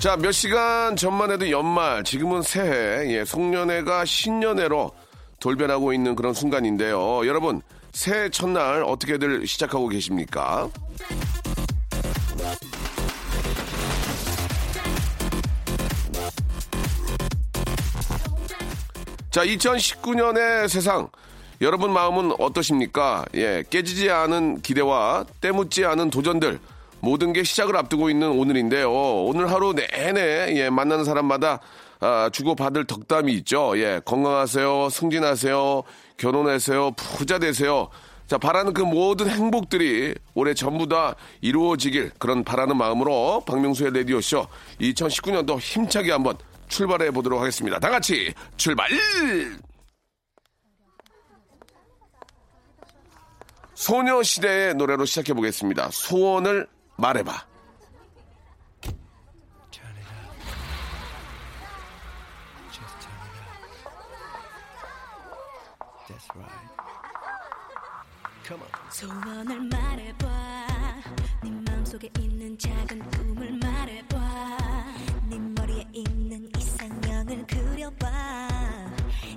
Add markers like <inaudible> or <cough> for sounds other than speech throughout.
자 몇 시간 전만 해도 연말 지금은 새해 예, 송년회가 신년회로 돌변하고 있는 그런 순간인데요 여러분 새해 첫날 어떻게들 시작하고 계십니까? 자, 2019년의 세상. 여러분 마음은 어떠십니까? 예, 깨지지 않은 기대와 때묻지 않은 도전들. 모든 게 시작을 앞두고 있는 오늘인데요. 오늘 하루 내내, 예, 만나는 사람마다, 아, 주고받을 덕담이 있죠. 예, 건강하세요. 승진하세요. 결혼하세요. 부자 되세요. 자, 바라는 그 모든 행복들이 올해 전부 다 이루어지길 그런 바라는 마음으로 박명수의 라디오쇼 2019년도 힘차게 한번 출발해 보도록 하겠습니다. 다 같이 출발! 소녀시대의 노래로 시작해 보겠습니다. 소원을 말해봐. 소원을 말해봐. 네 마음속에 있는 작은 꿈을 말해봐. 네 머리에 있는 이상형을 그려봐.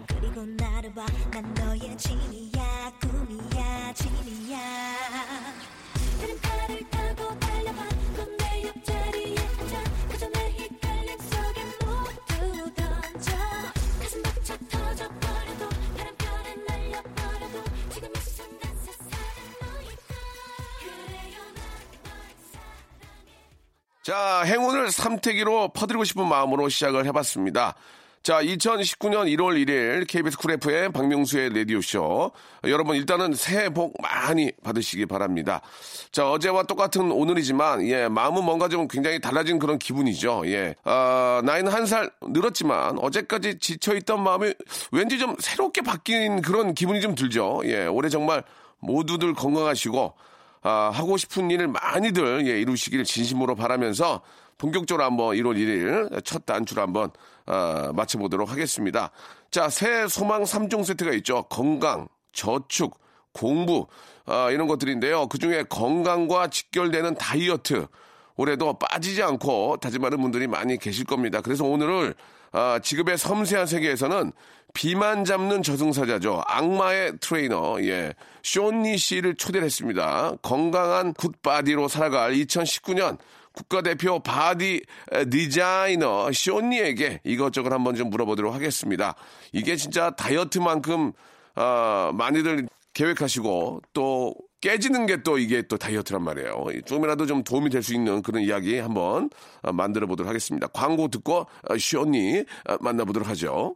그리고 나를 봐난 너의 진이 자, 행운을 삼태기로 퍼드리고 싶은 마음으로 시작을 해봤습니다. 자, 2019년 1월 1일 KBS 쿨 FM 박명수의 라디오쇼. 여러분, 일단은 새해 복 많이 받으시기 바랍니다. 자, 어제와 똑같은 오늘이지만, 예, 마음은 뭔가 좀 굉장히 달라진 그런 기분이죠. 예. 아, 나이는 한 살 늘었지만, 어제까지 지쳐있던 마음이 왠지 좀 새롭게 바뀐 그런 기분이 좀 들죠. 예, 올해 정말 모두들 건강하시고, 아, 하고 싶은 일을 많이들 예, 이루시길 진심으로 바라면서 본격적으로 한번 1월 1일 첫 단추를 한번 아, 마쳐보도록 하겠습니다. 자, 새 소망 3종 세트가 있죠. 건강, 저축, 공부 아, 이런 것들인데요. 그중에 건강과 직결되는 다이어트 올해도 빠지지 않고 다짐하는 분들이 많이 계실 겁니다. 그래서 오늘을 아, 직업의 섬세한 세계에서는 비만 잡는 저승사자죠. 악마의 트레이너, 예. 쇼니 씨를 초대를 했습니다. 건강한 good body로 살아갈 2019년 국가대표 body 에, 디자이너 쇼니에게 이것저것 한번 좀 물어보도록 하겠습니다. 이게 진짜 다이어트만큼, 아, 많이들 계획하시고 또 깨지는 게 또 이게 또 다이어트란 말이에요. 조금이라도 좀 도움이 될 수 있는 그런 이야기 한번 아, 만들어 보도록 하겠습니다. 광고 듣고 아, 쇼니 아, 만나보도록 하죠.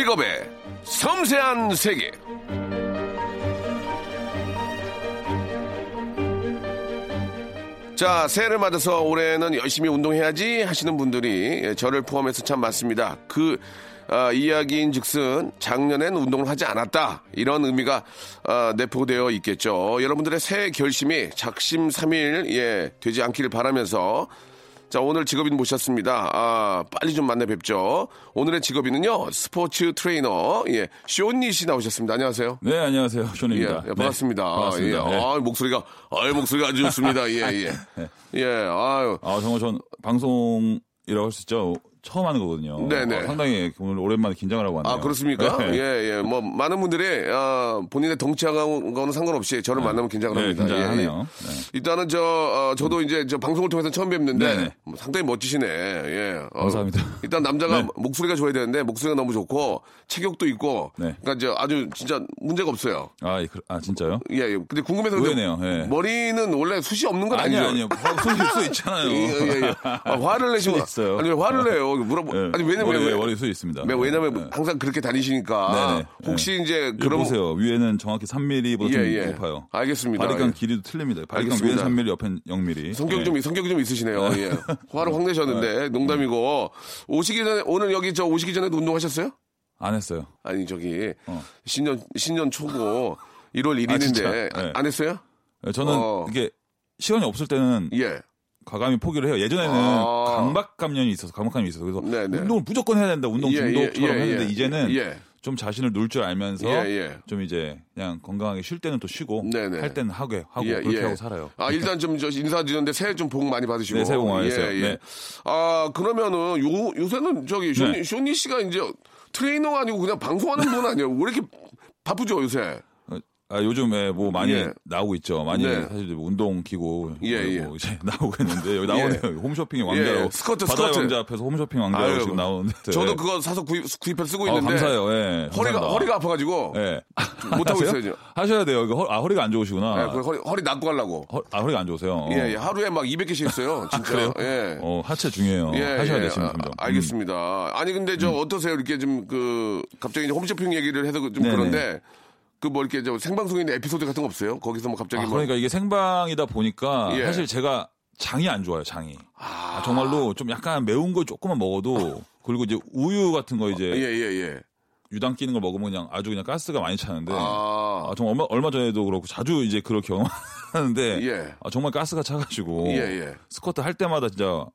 직업의 섬세한 세계. 자, 새해를 맞아서 올해는 열심히 운동해야지 하시는 분들이 예, 저를 포함해서 참 많습니다. 그 아, 이야기인 즉슨 작년엔 운동을 하지 않았다. 이런 의미가 아, 내포되어 있겠죠. 여러분들의 새해 결심이 작심삼일 예, 되지 않기를 바라면서 자, 오늘 직업인 모셨습니다. 아, 빨리 좀 만나 뵙죠. 오늘의 직업인은요, 스포츠 트레이너, 예, 쇼니 씨 나오셨습니다. 안녕하세요. 네, 안녕하세요. 예, 쇼니입니다. 예, 반갑습니다. 네, 반갑습니다. 예, 네. 아, 목소리가, 아, 목소리가 아주 좋습니다. 예, 예. <laughs> 예, 아유. 아, 정말 전 방송이라고 할 수 있죠. 처음 하는 거거든요. 네네. 어, 상당히 오늘 오랜만에 긴장을 하고 왔네요. 아, 그렇습니까? <laughs> 네. 예, 예. 뭐, 많은 분들이, 아, 본인의 덩치하고는 상관없이 저를 만나면 긴장을 네, 합니다. 긴장하네요. 예, 예. 네. 일단은 저, 어, 저도 이제 저 방송을 통해서 처음 뵙는데. 뭐 상당히 멋지시네. 예. 어, 감사합니다. 일단 남자가 네. 목소리가 좋아야 되는데, 목소리가 너무 좋고, 체격도 있고, 네. 그러니까 이제 아주 진짜 문제가 없어요. 아, 예, 그- 아 진짜요? 예, 예. 근데 궁금해서 의외네요, 예. 머리는 원래 숱이 없는 건 아니요, 아니죠? 아니요. 수, 수 있잖아요. <laughs> 예, 예, 예. 아, 화를 <laughs> 내시면 수 있어요. 아니 왜 화를 내요? 물어보. 예. 아니 왜냐면 머리, 왜, 머리 수 있습니다. 왜- 왜냐면 네. 항상 그렇게 다니시니까 네네. 혹시 이제 여기 그런 보세요. 위에는 정확히 3mm보다 좀 예, 예. 높아요. 알겠습니다. 바리깡 예. 길이도 틀립니다. 바리깡. 위엔 3mm, 옆엔 0mm. 성격이 예. 좀 성격이 좀 있으시네요. 예. 화를 확 내셨는데 농담이고 오시기 전에 오늘 여기 저 오시기 전에도 운동하셨어요? 안 했어요. 아니 저기 어. 신년 신년 초고 1월 1일인데 진짜? 네. 안 했어요? 예, 저는 어. 이게 시간이 없을 때는 예. 과감히 포기를 해요. 예전에는 아. 강박 감염이 있어서 강박 감염이 있어서 그래서 네네. 운동을 무조건 해야 된다. 운동 예, 중독처럼 예, 예, 했는데 예. 이제는 예. 좀 자신을 놓을 줄 알면서 예, 예. 좀 이제 그냥 건강하게 쉴 때는 또 쉬고 네네. 할 때는 하게 하고 예, 그렇게 예. 하고 살아요. 아, 일단 좀저 인사드렸는데 새해 좀 복 많이 받으시고. 네, 새해 복 많이 받으세요. 네. 아, 그러면은 요, 요새는 저기 쇼니, 네. 쇼니 씨가 이제 트레이너가 아니고 그냥 방송하는 분 아니에요? 왜 이렇게 바쁘죠, 요새? 어, 아, 요즘에 뭐 많이 예. 나오고 있죠. 많이 네. 사실 뭐 운동 기구 예, 뭐 이제 <laughs> 나오고 있는데 여기 나오네요. 홈쇼핑의 왕자로 예, 스쿼트, 바다의 스쿼트. 왕자 앞에서 홈쇼핑 왕자로 아유, 지금 나오는데 저도 그거 사서 구입, 구입해 쓰고 아, 있는데. 감사해요. 예. 허리가, 감사합니다. 허리가 아파가지고. 예. 못 하고 하세요? 있어요, 지금. 하셔야 돼요. 이거 허, 아 허리가 안 좋으시구나. 예, 그 허리, 허리 낫고 가려고. 허, 아 허리가 안 좋으세요. 예, 예, 하루에 막 200개씩 했어요. 진짜. 그래요? 예. 어 하체 중요해요. 예, 하셔야 예. 돼요 지금 아, 점점. 음. 알겠습니다. 아니 근데 저 어떠세요? 이렇게 좀 그 갑자기 이제 홈쇼핑 얘기를 해서 좀 네네. 그런데 그 뭐 이렇게 저 생방송에 있는 에피소드 같은 거 없어요? 거기서 뭐 갑자기 아, 뭐 그러니까 이게 생방이다 보니까 예. 사실 제가 장이 안 좋아요, 장이. 아, 정말로 좀 약간 매운 거 조금만 먹어도 <laughs> 그리고 이제 우유 같은 거 이제 예, 예, 예. 유당 끼는 걸 먹으면 그냥 아주 그냥 가스가 많이 차는데 아. 아, 정말 얼마, 얼마 전에도 그렇고 자주 이제 그걸 경험하는데 <laughs> 예. 아, 정말 가스가 차가지고 예, 예. 스쿼트 할 때마다 진짜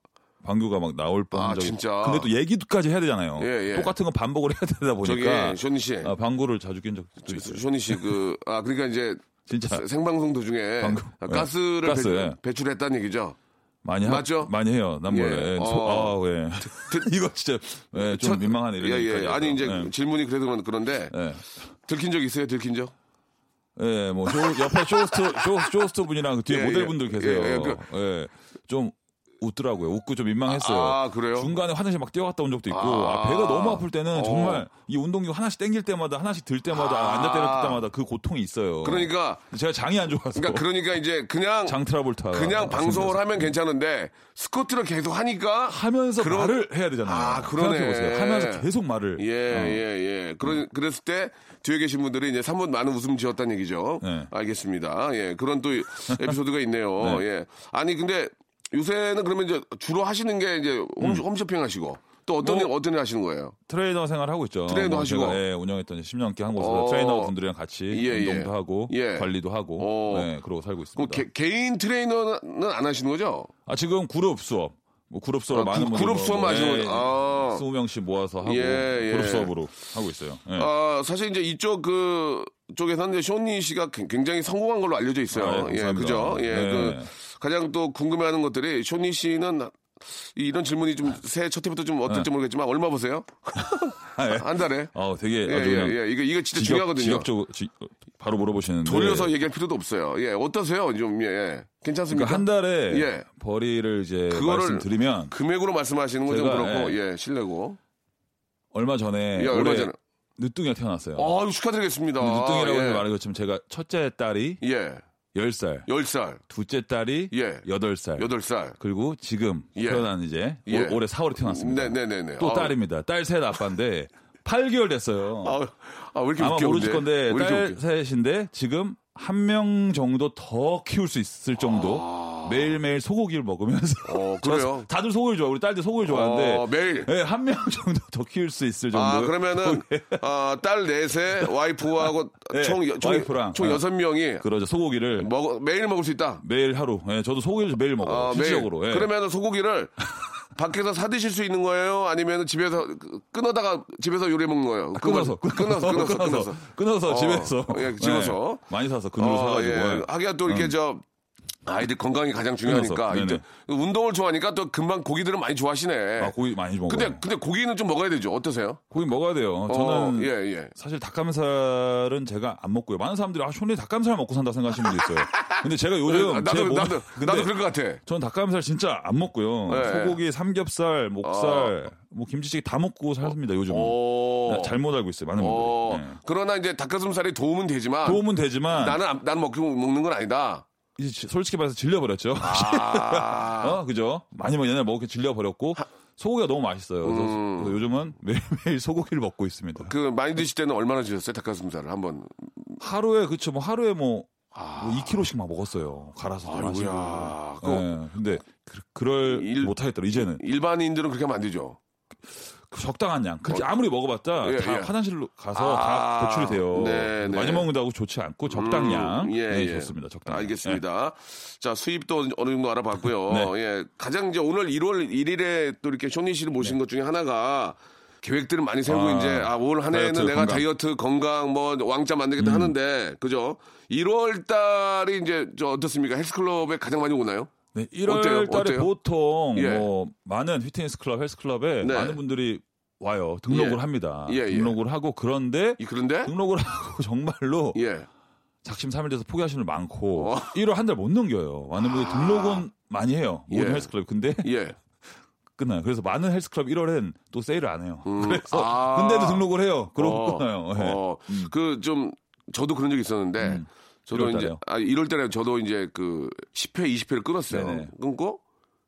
방귀가 막 나올 뻔한 아, 적이 진짜? 근데 또 얘기까지 해야 되잖아요. 예, 예. 똑같은 거 반복을 해야 되다 저기 보니까 쇼니 씨. 아, 방구를 자주 낀 적도 있어요. 쇼니 씨 그 아 그러니까 이제 진짜 생방송 도중에 방금, 아, 예. 가스를 가스, 배, 예. 배출했다는 얘기죠. 많이 하, 맞죠? 많이 해요. 남몰래. 예. 소- 어. 아, 예. <laughs> 이거 진짜 예, 좀 첫- 민망한 예. 예. 아니 이제 예. 질문이 그래도 그런- 그런데 예. 들킨 적 있어요? 들킨 적? 예, 뭐 쇼, 옆에 쇼호스트 쇼, 쇼호스트 분이랑 그 뒤에 예, 모델분들 예. 계세요. 예, 예, 예, 좀 웃더라고요. 웃고 좀 민망했어요. 아, 그래요? 중간에 화장실 막 뛰어갔다 온 적도 있고 아. 아, 배가 너무 아플 때는 어. 정말 이 운동기구 하나씩 당길 때마다 하나씩 들 때마다 아. 앉아 때릴 때마다 그 고통이 있어요. 그러니까 제가 장이 안 좋아서 그러니까 그러니까 이제 그냥 장 트러블타 그냥 방송을 하면 괜찮은데 스쿼트를 계속 하니까 하면서 그런- 말을 해야 되잖아요. 아, 그러네. 생각해보세요. 하면서 계속 말을. 예, 어. 예, 예. 그런, 그랬을 때 뒤에 계신 분들이 이제 사뭇 많은 웃음 지었다는 얘기죠. 네. 알겠습니다. 예. 그런 또 <laughs> 에피소드가 있네요. 네. 예. 아니, 근데 요새는 그러면 이제 주로 하시는 게 이제 홈, 홈쇼핑 하시고 또 어떤, 음. 뭐, 일, 어떤 일 하시는 거예요? 트레이너 생활 하고 있죠. 트레이너 뭐 하시고. 예, 운영했던 10년 넘게 한 곳에서 어. 트레이너 분들이랑 같이 예, 예. 운동도 하고 예. 관리도 하고 어. 네, 그러고 살고 있습니다. 개, 개인 트레이너는 안 하시는 거죠? 아 지금 그룹 수업, 뭐 그룹 수업 아, 많은 그- 분들 그룹 뭐, 수업만 하시는 예, 거죠? 아. 20명씩 모아서 하고 예, 예. 그룹 수업으로 하고 있어요. 예. 아, 사실 이제 이쪽 그 쪽에서는 쇼니 씨가 굉- 굉장히 성공한 걸로 알려져 있어요. 아, 예, 예. 그죠? 예, 네. 그 가장 또 궁금해하는 것들이 쇼니 씨는 이- 이런 질문이 좀 새해 첫 해부터 좀 어떨지 모르겠지만 얼마 보세요? <laughs> 아, 예. 한 달에? 어, 되게 예, 예, 예. 이거 이거 진짜 직역, 중요하거든요. 직역적으로 지- 바로 물어보시는데 돌려서 얘기할 필요도 없어요. 예, 어떠세요? 좀 예, 예. 괜찮습니까? 그러니까 한 달에 예. 벌이를 이제 그거를 말씀드리면 금액으로 말씀하시는 건 좀 그렇고 예. 예, 실례고. 얼마 전에 예, 얼마 전에. 늦둥이가 태어났어요. 아, 축하드리겠습니다. 늦둥이라고 예. 말하는 것처럼 제가 첫째 딸이 예. 10살, 10살, 둘째 딸이 예. 8살, 8살. 그리고 지금 예. 태어난 이제 예. 올, 올해 4월에 태어났습니다. 네네네네. 또 아, 딸입니다. 딸 셋 아빠인데 <laughs> 8개월 됐어요. 아, 아, 왜 이렇게 아마 웃겨? 모르실 건데 딸 웃겨? 셋인데 지금 한 명 정도 더 키울 수 있을 정도 매일매일 소고기를 먹으면서 어, <laughs> 그래요? 저- 다들 소고기 좋아. 우리 딸들 소고기 좋아하는데 어, 매일. 네, 한 명 <laughs> 정도 더 키울 수 있을 정도. 아, 그러면은, <laughs> 아, 딸 넷에 와이프하고 네, 총, 여- 총, 와이프랑. 총 어. 여섯 명이 그러죠. 소고기를 먹, 매일 먹을 수 있다. 매일 하루. 예, 저도 소고기를 매일 먹어요. 아, 실질적으로. 예. 그러면은 소고기를 밖에서 사 드실 수 있는 거예요? 아니면 집에서 그- 끊어다가 집에서 요리해 먹는 거예요? 끊어서 그걸- 끊어서, 끊어서, 끊어서. 끊어서 어, 집에서 예, 집어서. 네, 많이 사서 그늘로 어, 사가지고 예. 하기야 또 이렇게 음. 저 아이들 건강이 가장 중요하니까. 이제 운동을 좋아하니까 또 금방 고기들은 많이 좋아하시네. 아, 고기 많이 먹어요. 근데 근데 고기는 좀 먹어야 되죠. 어떠세요? 고기 먹어야 돼요. 어, 저는 예, 예. 사실 닭가슴살은 제가 안 먹고요. 많은 사람들이 아 쇼니 닭가슴살 먹고 산다 생각하시는 분도 있어요. 근데 제가 요즘 <laughs> 제 네, 나도 몸- 나도 나도 그럴 것 같아. 전 닭가슴살 진짜 안 먹고요. 네. 소고기, 삼겹살, 목살, 뭐 김치찌개 다 먹고 살습니다. 요즘은 오. 네, 잘못 알고 있어요. 많은 어. 분들이. 네. 그러나 이제 닭가슴살이 도움은 되지만 도움은 되지만 나는 안- 나는 먹, 먹는 건 아니다. 이제 지- 솔직히 말해서 질려버렸죠. 아. <laughs> 어, 그죠? 많이 먹 옛날에 먹게 질려버렸고 소고기가 너무 맛있어요. 그래서, 음. 그래서 요즘은 매일매일 <laughs> 소고기를 먹고 있습니다. 그 많이 드실 때는 얼마나 드셨어요? 닭가슴살을 한번. 하루에 그쵸 뭐 하루에 뭐, 뭐 2kg씩 막 먹었어요. 갈아서 좀 마시고. 그거 네, 근데 그, 럴 일- 못하겠더라 이제는 일반인들은 그렇게 하면 안 되죠. 그 적당한 양. 그렇게 아무리 먹어봤자 예, 다 예. 화장실로 가서 아, 다 배출이 돼요. 네, 네. 많이 먹는다고 좋지 않고 적당 량. 음, 예, 네, 예. 좋습니다. 적당. 알겠습니다. 자, 수입도 어느 정도 알아봤고요. 네. 예. 가장 이제 오늘 1월 1일에 또 이렇게 쇼니 씨를 모신 것 중에 하나가 계획들을 많이 세우고 아, 이제 아, 올 한 해는 내가 건강. 음. 다이어트, 건강, 뭐 왕자 만들겠다 하는데 그죠? 1월 달이 이제 저 어떻습니까? 헬스클럽에 가장 많이 오나요? 네, 1월 어때요? 달에 어때요? 보통 예. 뭐 많은 피트니스 클럽, 헬스 클럽에 네. 많은 분들이 와요. 등록을 예. 합니다. 예, 예. 등록을 하고 그런데 이 그런데 등록을 하고 <laughs> 정말로 예. 작심 삼일돼서 포기하시는 분 많고 어. 1월 한 달 못 넘겨요. 많은 분들이 등록은 많이 해요. 모든 예. 헬스 클럽. 근데 예. <laughs> 끝나요. 그래서 많은 헬스 클럽 1월엔 또 세일을 안 해요. 음. 그래서 아. 근데도 등록을 해요. 그러고 어, 끝나요. 예. 어, 그좀 저도 그런 적이 있었는데 음. 저도 1월 이제 달에요? 아 1월 달에 저도 이제 그 10회, 20회를 끊었어요. 네네. 끊고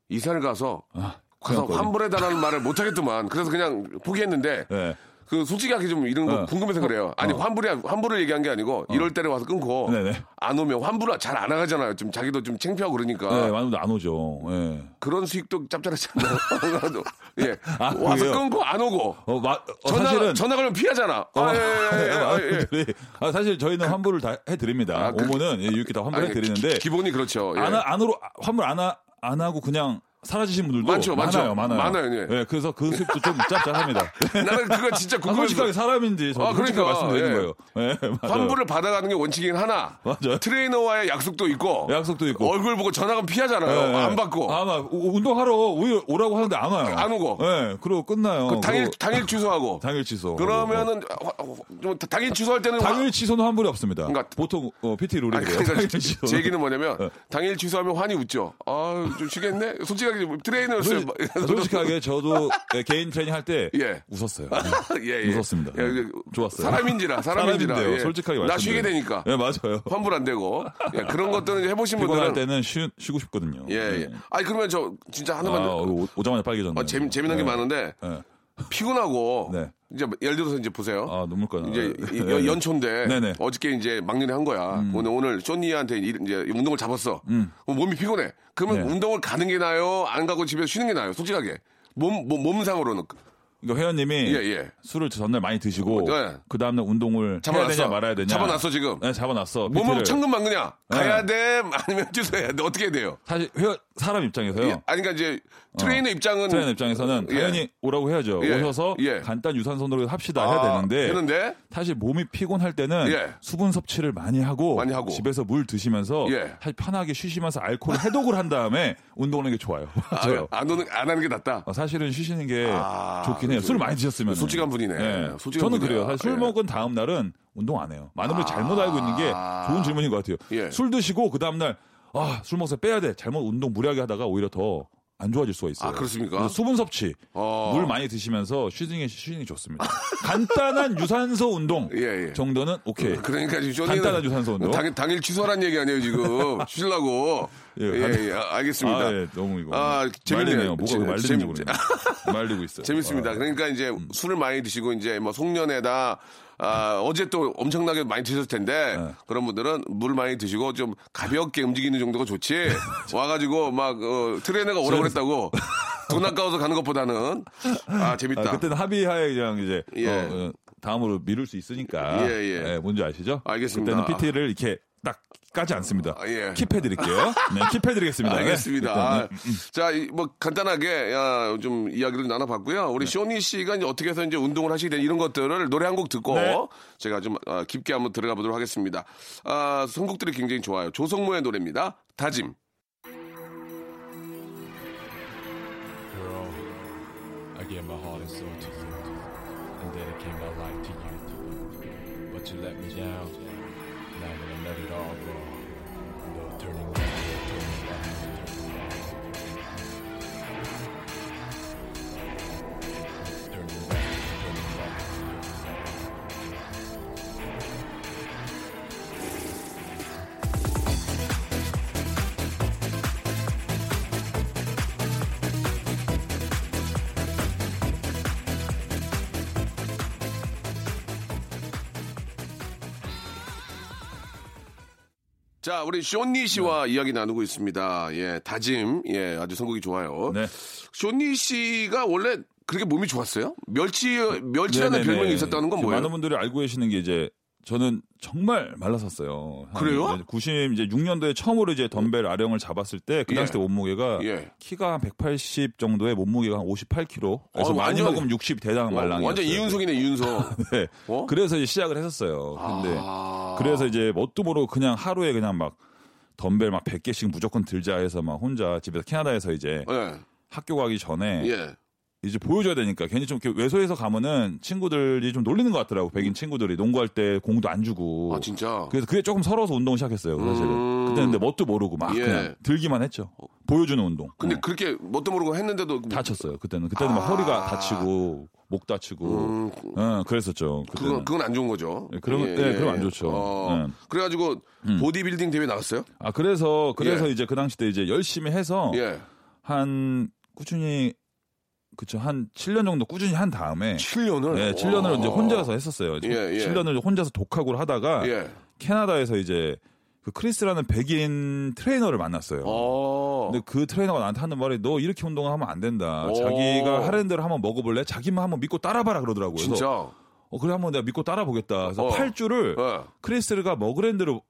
이사를 가서 아, 가서 그냥 환불해 달라는 말을 못 하겠더만. 그래서 그냥 포기했는데 네. 그 솔직하게 좀 이런 거 어. 궁금해서 그래요. 아니 환불이 환불을 얘기한 게 아니고 1월 달에 와서 끊고 네네. 안 오면 환불 잘안 하잖아요. 좀 자기도 좀 창피하고 그러니까 네, 분들 안 오죠. 예. 그런 수익도 짭짤하지 않나요? <laughs> 예. <laughs> 아, 와서? 끊고 안 오고 어, 마, 어, 전화 사실은 전화 걸면 피하잖아. 어, 아, 예, 예, 예, 예, 많은 <laughs> 예. 아, 사실 저희는 환불을 다 해드립니다. 아, 그- 오면은 예, 이렇게 다 환불해 드리는데 기, 본이 그렇죠. 예. 안, 하- 안으로 환불 안, 하, 안 하고 그냥 사라지신 분들도 많죠. 많아요, 많아요. 많아요, 예. 그래서 그 수입도 좀 짭짤합니다. <laughs> 나는 그거 진짜 아, 궁금해서 솔직하게 사람인지 저도 아, 그러니까, 말씀드리는 예. 거예요. 예. <laughs> 환불을 받아가는 게 원칙이긴 하나 맞아요. 트레이너와의 약속도 있고 약속도 있고. 얼굴 보고 전화가 피하잖아요. 예, 예. 안 받고 아마 우- 운동하러 오라고 하는데 안 와요. 안 오고. 예, 그리고 끝나요. 그 당일 그리고 당일 취소하고 <laughs> 당일 취소. 그러면은 화- 화- 좀 당일 취소할 때는 화- 당일 취소는 환불이 없습니다. 그러니까- 보통 어, PT 룰이 그래요. 그러니까. 제 얘기는 뭐냐면 예. 당일 취소하면 환히 웃죠. 아 좀 쉬겠네. 솔직 하게 트레이너였어요. 솔- 솔직 하게 저도 예, <laughs> 개인 트레이닝 할 때 예. 웃었어요. <laughs> 예, 예. 웃었습니다. 예, 그 좋았어요. 사람인지라 <laughs> 사람인지라 사람인데요. 예. 솔직하게 나 쉬게. 되니까 예, 맞아요. 환불 안 되고 예, 그런 것들은 해보신 분들은 때는 쉬, 쉬고 싶거든요. 예, 예. 아니 그러면 저 진짜 아, 하나만 더 오- 오자마자 빨개졌네. 어, 재미, 재미난 게 많은데 예. 피곤하고 네. 이제 예를 들어서 이제 보세요. 아, 눈물 나. 이제 예, <laughs> 연- 예. 연초인데 네네. 음. 어저께 이제 막년에 한 거야. 오늘 오늘 쇼니한테 이- 이제 운동을 잡았어. 그럼 몸이 피곤해. 그러면 네. 운동을 가는 게 나아요? 안 가고 집에 서 쉬는 게 나아요? 솔직하게 몸, 몸 몸상으로는 그러니까 회원님이 예, 예. 술을 전날 많이 드시고 네. 그 다음날 운동을 잡아놨어. 해야 되냐 말아야 되냐. 잡아놨어, 지금. 네, 잡아놨어. 몸으로 PT를. 천근만 그냥 가야 네. 돼 아니면 <laughs> 취소해야 돼 어떻게 해야 돼요? 사실 회원 사람 입장에서요. 예, 아니 그러니까 이제 트레이너 입장은 트레이너 입장에서는 예. 당연히 오라고 해야죠. 예. 오셔서 예. 간단 유산소 운동을 합시다 아, 해야 되는데 했는데 사실 몸이 피곤할 때는 예. 수분 섭취를 많이 하고, 많이 하고. 집에서 물 드시면서 예. 편하게 쉬시면서 알코올 해독을 한 다음에 <laughs> 운동하는 게 좋아요. <laughs> 맞아요. 아, 안, 안 하는 게 낫다. 어, 사실은 쉬시는 게 아, 좋긴 해요. 그래서 술 많이 드셨으면. 솔직한 분이네. 솔직한 저는 분이야. 그래요. 사실 술 예. 먹은 다음 날은 운동 안 해요. 많은 분이 잘못 알고 있는 게 좋은 질문인 것 같아요. 예. 술 드시고 그 다음 날 아, 술 먹어서 빼야 돼. 잘못 운동 무리하게 하다가 오히려 더 안 좋아질 수가 있어요. 아, 그렇습니까? 수분 섭취, 어. 물 많이 드시면서 쉬는 게 쉬는 게 좋습니다. 간단한 유산소 운동 <laughs> 예, 예. 정도는 오케이. 그러니까 지금 간단한 유산소 운동. 당, 당일 취소하라는 얘기 아니에요 지금 <laughs> 쉬려고 예, 예, 간- 예, 아, 알겠습니다. 아, 예, 너무 이거. 아, 재밌네요. 뭐가 말리는지 재밌- 모르겠네. 말리고 있어요. 재밌습니다. 아. 그러니까 이제 술을 많이 드시고 이제 뭐 송년회다 아, 어제 또 엄청나게 많이 드셨을 텐데 네. 그런 분들은 물 많이 드시고 좀 가볍게 움직이는 정도가 좋지 와가지고 막 어, 트레이너가 오라고 그랬다고 돈 아까워서 가는 것보다는 아 재밌다. 아, 그때는 합의하에 그냥 이제 예. 어, 어, 다음으로 미룰 수 있으니까. 예, 예. 뭔지 아시죠? 알겠습니다. 그때는 PT를 이렇게 딱 까지 않습니다. 아, 예. 킵해드릴게요. 네, 킵해드리겠습니다. 네, 알겠습니다. 네, 아, 음, 음. 자, 뭐 간단하게 야, 좀 이야기를 나눠봤고요. 우리 네. 쇼니 씨가 이제 어떻게 해서 이제 운동을 하시게 된 이런 것들을 노래 한 곡 듣고 네. 제가 좀 어, 깊게 한번 들어가 보도록 하겠습니다. 아, 선곡들이 굉장히 좋아요. 조성모의 노래입니다. 다짐. Girl, 자, 우리 쇼니 씨와 이야기 나누고 있습니다. 예, 다짐. 예, 아주 선곡이 좋아요. 네. 쇼니 씨가 원래 그렇게 몸이 좋았어요? 멸치, 멸치라는 네네네. 별명이 있었다는 건 뭐예요? 많은 분들이 알고 계시는 게 이제 저는 정말 말랐었어요. 한 그래요? 이제 90 이제 6년도에 처음으로 이제 덤벨 아령을 잡았을 때 그 당시 예. 때 몸무게가 예. 키가 한 180 정도에 몸무게가 한 58kg. 그래서 어, 많이 먹으면 60 대당 말랑이. 완전 이윤석이네, 이윤석. <laughs> 네. 어? 그래서 이제 시작을 했었어요. 근데 아. 그래서 이제 뭣도 모르고 그냥 하루에 그냥 막 덤벨 막 100개씩 무조건 들자 해서 막 혼자 집에서 캐나다에서 이제 예, 학교 가기 전에 예. 이제 보여줘야 되니까 괜히 좀 이렇게 외소에서 가면은 친구들이 좀 놀리는 것 같더라고 백인 친구들이 농구할 때 공도 안 주고 아, 진짜? 그래서 그게 조금 서러워서 운동을 시작했어요 사실은 음. 그때 근데 뭣도 모르고 막 예. 그냥 들기만 했죠 보여주는 운동 근데 어. 그렇게 뭣도 모르고 했는데도 다쳤어요 그때는 그때는 막 아. 허리가 다치고 목 다치고 음, 어, 그랬었죠 그때는 그건, 그건 안 좋은 거죠. 네, 그러면- 네, 그러면 안 좋죠. 어, 네. 그래가지고 보디빌딩 대회 나갔어요? 아 그래서 그래서 예. 이제 그 당시 때 이제 열심히 해서 예. 한 꾸준히 그쵸 한 7년 정도 꾸준히 한 다음에 7년을? 네, 7년을 이제 혼자서 했었어요. 예, 예. 7년을 혼자서 독학으로 하다가 예. 캐나다에서 이제 그 크리스라는 백인 트레이너를 만났어요. 어. 근데 그 트레이너가 나한테 하는 말이 너 이렇게 운동을 하면 안 된다. 오. 자기가 하는 대로 한번 먹어볼래? 자기만 한번 믿고 따라봐라 그러더라고요. 그래서 진짜? 어, 그래 한번 내가 믿고 따라보겠다. 그래서 어. 8주를 예. 크리스가 먹으란 대로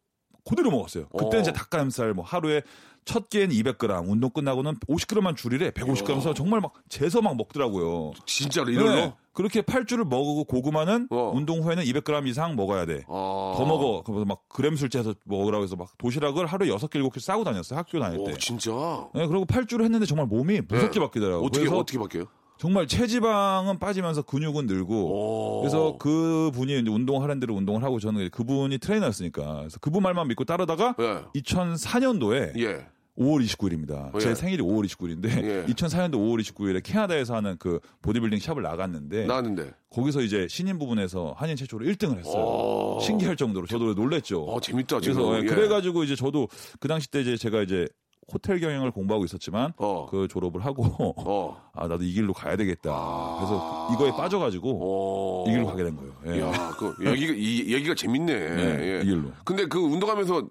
그대로 먹었어요. 그때 어. 이제 닭가슴살 뭐 하루에 첫 끼엔 200g, 운동 끝나고는 50g만 줄이래. 150g에서 정말 막 재서 막 먹더라고요. 진짜로 이걸로? 네. 그렇게 8주를 먹고 고구마는 어. 운동 후에는 200g 이상 먹어야 돼. 아. 더 먹어. 그래서 막 그램 술제해서 먹으라고 해서 막 도시락을 하루에 6개, 7개 싸고 다녔어요. 학교 다닐 때. 오, 진짜? 네, 그리고 8주를 했는데 정말 몸이 무섭게 네. 바뀌더라고요. 어떻게, 어떻게 바뀌어요? 정말 체지방은 빠지면서 근육은 늘고 오. 그래서 그 분이 이제 운동하는 대로 운동을 하고 저는 그분이 트레이너였으니까 그래서 그분 말만 믿고 따르다가 예. 2004년도에 예. 5월 29일입니다. 예. 제 생일이 5월 29일인데 예. 2004년도 5월 29일에 캐나다에서 하는 그 보디빌딩 샵을 나갔는데 나왔는데. 거기서 이제 신인 부분에서 한인 최초로 1등을 했어요. 오. 신기할 정도로 저도 놀랬죠. 어, 재밌다, 지금. 그래서 예, 예. 그래가지고 이제 저도 그 당시 때 이제 제가 이제 호텔 경영을 공부하고 있었지만 어. 그 졸업을 하고 어. <laughs> 아 나도 이 길로 가야 되겠다. 아. 그래서 이거에 빠져가지고 오. 이 길로 가게 된 거예요. 예. 야, 그 얘기가 이 얘기가 재밌네. <laughs> 예. 이 길로. 근데 그 운동하면서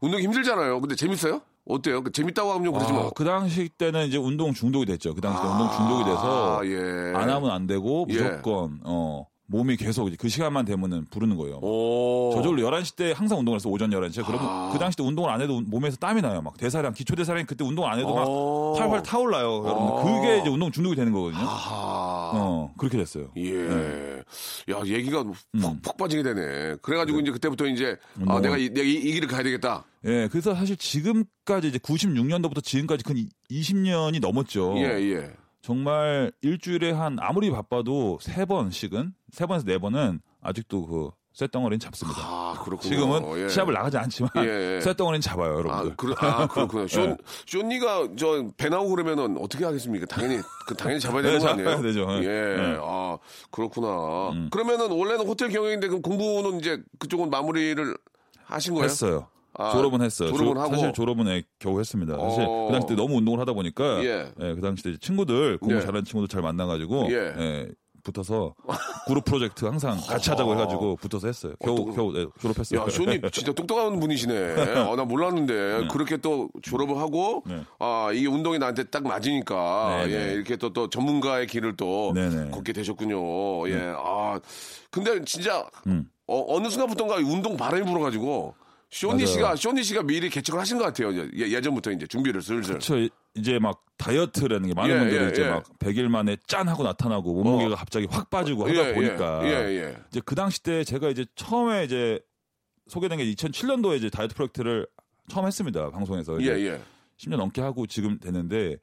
운동이 힘들잖아요. 근데 재밌어요? 어때요? 그 재밌다고 하면 좀 그러지만 아, 그 당시 때는 이제 운동 중독이 됐죠. 그 당시 때 운동 중독이 돼서 아, 예. 안 하면 안 되고 예. 무조건 어 몸이 계속 그 시간만 되면은 부르는 거예요. 오. 저절로 11시 때 항상 운동을 했어 오전 11시에 그러면 아. 그 당시 때 운동을 안 해도 몸에서 땀이 나요 막 대사량 기초 대사량이 그때 운동 안 해도 막 오. 활활 타올라요 여러분 그게 이제 운동 중독이 되는 거거든요. 어 그렇게 됐어요 예. 야, 얘기가 푹, 푹 빠지게 되네. 그래 가지고 이제 그때부터 이제, 아, 내가, 이, 내가 이, 이 길을 가야 되겠다. 예 그래서 사실 지금까지 이제 96년도부터 지금까지 근 20년이 넘었죠 예, 예. 정말 일주일에 한 아무리 바빠도 세 번씩은 세 번에서 네 번은 아직도 그 쇳덩어리는 잡습니다 아, 그렇군요. 지금은 예. 시합을 나가지 않지만 예, 예. 쇳덩어리는 잡아요 아, 여러분들 그, 아, 그렇군요. 쇼, 네. <laughs> 쇼니가 저 배 나오고 그러면은 어떻게 하겠습니까? 당연히, 그, 당연히 잡아야 네, 되는 거 아니에요? 잡아야 되죠. 예. 네. 음. 아, 그렇구나. 그러면은 원래는 호텔 경영인데 그럼 공부는 이제 그쪽은 마무리를 하신 거예요? 했어요. 아, 졸업은 했어요. 졸업은 조- 하고? 사실 졸업은 예, 겨우 했습니다. 사실 어. 그 당시 때 너무 운동을 하다 보니까 예. 예, 그 당시 때 친구들 공부 예. 잘하는 친구들 잘 만나가지고 예. 예, 붙어서 <laughs> 그룹 프로젝트 항상 같이 하자고 해가지고 붙어서 했어요. 겨우 또- 겨우 예, 졸업했어요. 야, 쇼니 진짜 똑똑한 분이시네. 어, 나 몰랐는데 <laughs> 그렇게 또 졸업을 하고 네. 아 이게 운동이 나한테 딱 맞으니까 네, 예, 네. 이렇게 또또 전문가의 길을 또 네, 네. 걷게 되셨군요. 예, 아 근데 진짜 음. 어, 느 순간부터인가 운동 바람이 불어가지고 쇼니. 씨가 쇼니 씨가 미리 개척을 하신 것 같아요. 예, 예전부터 이제 준비를 슬슬. 그렇죠. 이제 막 다이어트라는 게 많은 예, 분들이 예, 이제 예. 막 100일 만에 짠 하고 나타나고 몸무게가 갑자기 확 빠지고 하다 예, 예, 보니까 예, 예. 이제 그 당시 때 제가 이제 처음에 이제 소개된 게 2007년도에 이제 다이어트 프로젝트를 처음 했습니다 방송에서 예, 예. 10년 넘게 하고 지금 됐는데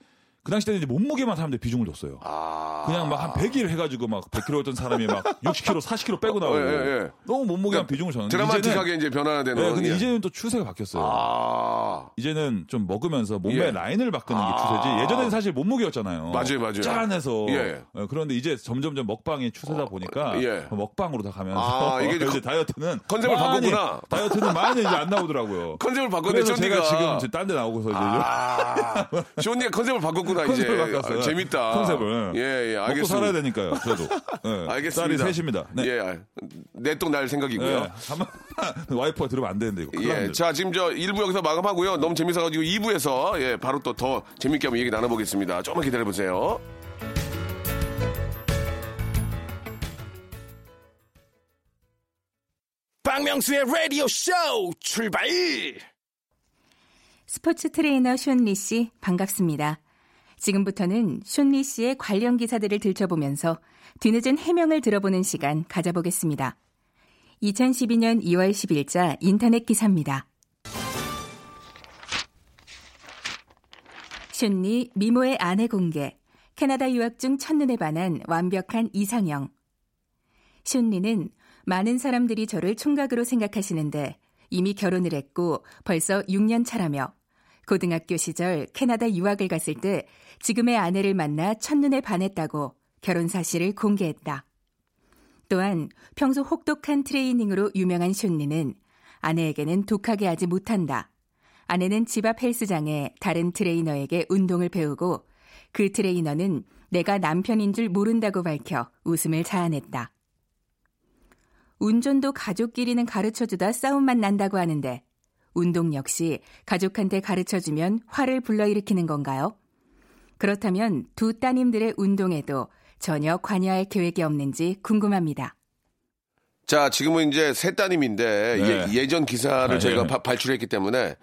그 당시 때는 이제 몸무게만 사람들이 비중을 줬어요. 아. 그냥 막 한 100일 해가지고 막 100kg였던 사람이 막 <laughs> 60kg, 40kg 빼고 나오고 예, 예, 예. 너무 몸무게만 비중을 줬는데 드라마틱하게 이제는, 이제 변화되는. 네, 근데 예. 이제는 또 추세가 바뀌었어요. 아. 이제는 좀 먹으면서 몸의 예. 라인을 바꾸는 게 아. 추세지. 예전에는 사실 몸무게였잖아요. 맞아요, 맞아요. 짠해서. 예. 어, 그런데 이제 점점점 먹방이 추세다 보니까 예. 먹방으로 다 가면서 아, 이게 <laughs> 이제 컨- 다이어트는 컨셉을 많이- 바꿨구나. 다이어트는 많이 이제 안 나오더라고요. <laughs> 컨셉을 바꿨네, 그래서 제가. 지금 딴 데 나오고서 이제 아. 숀리가 컨셉을 바꿨구나, 이제. 바꿨어요. 아, 재밌다. 컨셉을. 예, 예, 먹고 알겠습니다. 살아야 되니까요. 저도. <laughs> 예. 알겠습니다. 딸이 셋입니다. 네. 예, 넷도 낳을 생각이고요. 예. 한번 <laughs> 와이프가 들으면 안 되는데 이거. 큰일 예, 납니다. 자 지금 저 1부 여기서 마감하고요. 너무 재밌어가지고 2부에서 예 바로 또 더 재밌게 한번 얘기 나눠보겠습니다. 조금만 기다려 보세요. 박명수의 라디오 쇼 출발! 스포츠 트레이너 숀리 씨 반갑습니다. 지금부터는 숀리 씨의 관련 기사들을 들춰보면서 뒤늦은 해명을 들어보는 시간 가져보겠습니다. 2012년 2월 10일자 인터넷 기사입니다. 숀리 미모의 아내 공개. 캐나다 유학 중 첫눈에 반한 완벽한 이상형. 숀리는 많은 사람들이 저를 총각으로 생각하시는데 이미 결혼을 했고 벌써 6년 차라며 고등학교 시절 캐나다 유학을 갔을 때 지금의 아내를 만나 첫눈에 반했다고 결혼 사실을 공개했다. 또한 평소 혹독한 트레이닝으로 유명한 숀리는 아내에게는 독하게 하지 못한다. 아내는 집 앞 헬스장에 다른 트레이너에게 운동을 배우고 그 트레이너는 내가 남편인 줄 모른다고 밝혀 웃음을 자아냈다. 운전도 가족끼리는 가르쳐 주다 싸움만 난다고 하는데 운동 역시 가족한테 가르쳐 주면 화를 불러일으키는 건가요? 그렇다면 두 따님들의 운동에도 전혀 관여할 계획이 없는지 궁금합니다. 자 지금은 이제 세 따님인데 네. 예, 전 기사를 아, 저희가 예. 바- 발출했기 때문에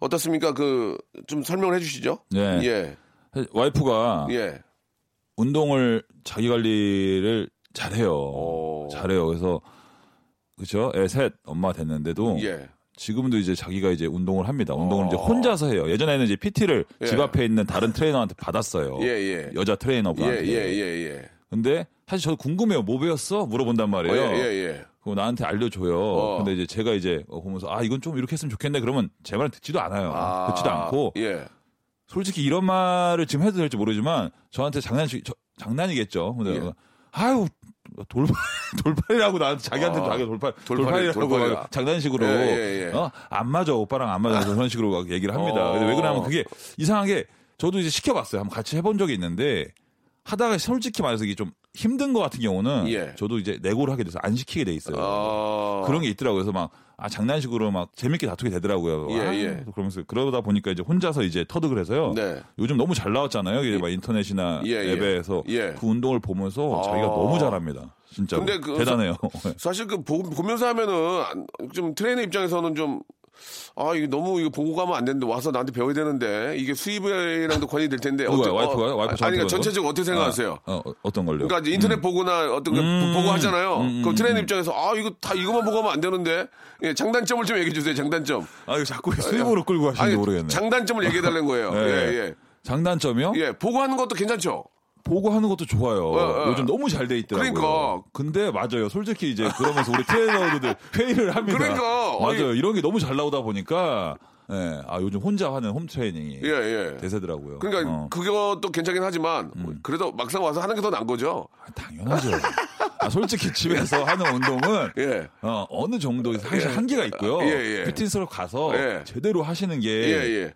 어떻습니까? 그 좀 설명을 해주시죠. 네. 예, 와이프가 예. 운동을 자기 관리를 잘해요. 오. 잘해요. 그래서 그죠? 애 셋 엄마 됐는데도 예. 지금도 이제 자기가 이제 운동을 합니다. 운동을 어. 이제 혼자서 해요. 예전에는 이제 PT를 예. 집 앞에 있는 다른 트레이너한테 받았어요. 예, 예. 여자 예, 트레이너분한테. 예, 예, 예. 근데 사실 저도 궁금해요. 뭐 배웠어? 물어본단 어, 말이에요. 예, 예, 예. 그거 나한테 알려줘요. 어. 근데 이제 제가 이제 어, 보면서 아 이건 좀 이렇게 했으면 좋겠네. 그러면 제 말은 듣지도 않아요. 아, 듣지도 않고 예. 솔직히 이런 말을 지금 해도 될지 모르지만 저한테 장난식 저- 장난이겠죠. 근데 예. 아유 돌발 <laughs> 돌팔이라고 나한테 자기한테 아, 자기 돌팔 돌팔이- 돌팔이라고 돌팔이야. 막 장난식으로 예, 예, 예. 어? 안 맞아 오빠랑 안 맞아 그런 식으로 막 얘기를 합니다. 어. 근데 왜 그러냐면 그게 이상하게 저도 이제 시켜봤어요. 한번 같이 해본 적이 있는데 하다가 솔직히 말해서 이게 좀 힘든 것 같은 경우는 예. 저도 이제 내고를 하게 돼서 안 시키게 돼 있어요. 아. 그런 게 있더라고요. 그래서 막, 아, 장난식으로 막 재밌게 다투게 되더라고요. 예, 아, 예. 그러면서 그러다 보니까 이제 혼자서 이제 터득을 해서요. 네. 요즘 너무 잘 나왔잖아요. 이게 막 인터넷이나 예, 예. 앱에서 예. 그 운동을 보면서 아. 자기가 너무 잘합니다. 진짜. 근데 그 대단해요. 사실 그 보, 보면서 하면은 안- 좀 트레이너 입장에서는 좀 아, 이거 너무 이거 보고 가면 안 되는데 와서 나한테 배워야 되는데 이게 수입이랑도 관련이 될 텐데 누가요? 어떠- 와이프가요? 와이프 아니 그러니까 전체적으로 어떻게 생각하세요? 아, 어, 어떤 걸요? 그러니까 인터넷 보거나 어떤 거 음. 보고 하잖아요. 음, 그럼 음, 트레이너 음. 입장에서 아 이거 다 이것만 보고 하면 안 되는데 예, 장단점을 좀 얘기해 주세요. 장단점. 아, 이거 자꾸 수입으로 끌고 가시는지 모르겠네. 장단점을 얘기해 달라는 거예요. <laughs> 예. 예, 예. 장단점이요? 예, 보고 하는 것도 괜찮죠. 보고 하는 것도 좋아요. 어, 어. 요즘 너무 잘 돼 있더라고요. 그러니까. 근데 맞아요. 솔직히 이제 그러면서 우리 트레이너들 <laughs> 회의를 합니다. 그러니까. 맞아요. 어이. 이런 게 너무 잘 나오다 보니까 예. 아, 요즘 혼자 하는 홈 트레이닝이 예, 예. 대세더라고요. 그러니까 어. 음. 그것도 괜찮긴 하지만 그래도 막상 와서 하는 게 더 나은 거죠. 아, 당연하죠. 아, 솔직히 집에서 <laughs> 하는 운동은 예. 어, 어느 정도 사실 예. 한계가 있고요. 예, 예. 피트니스로 가서 예. 제대로 하시는 게 예, 예.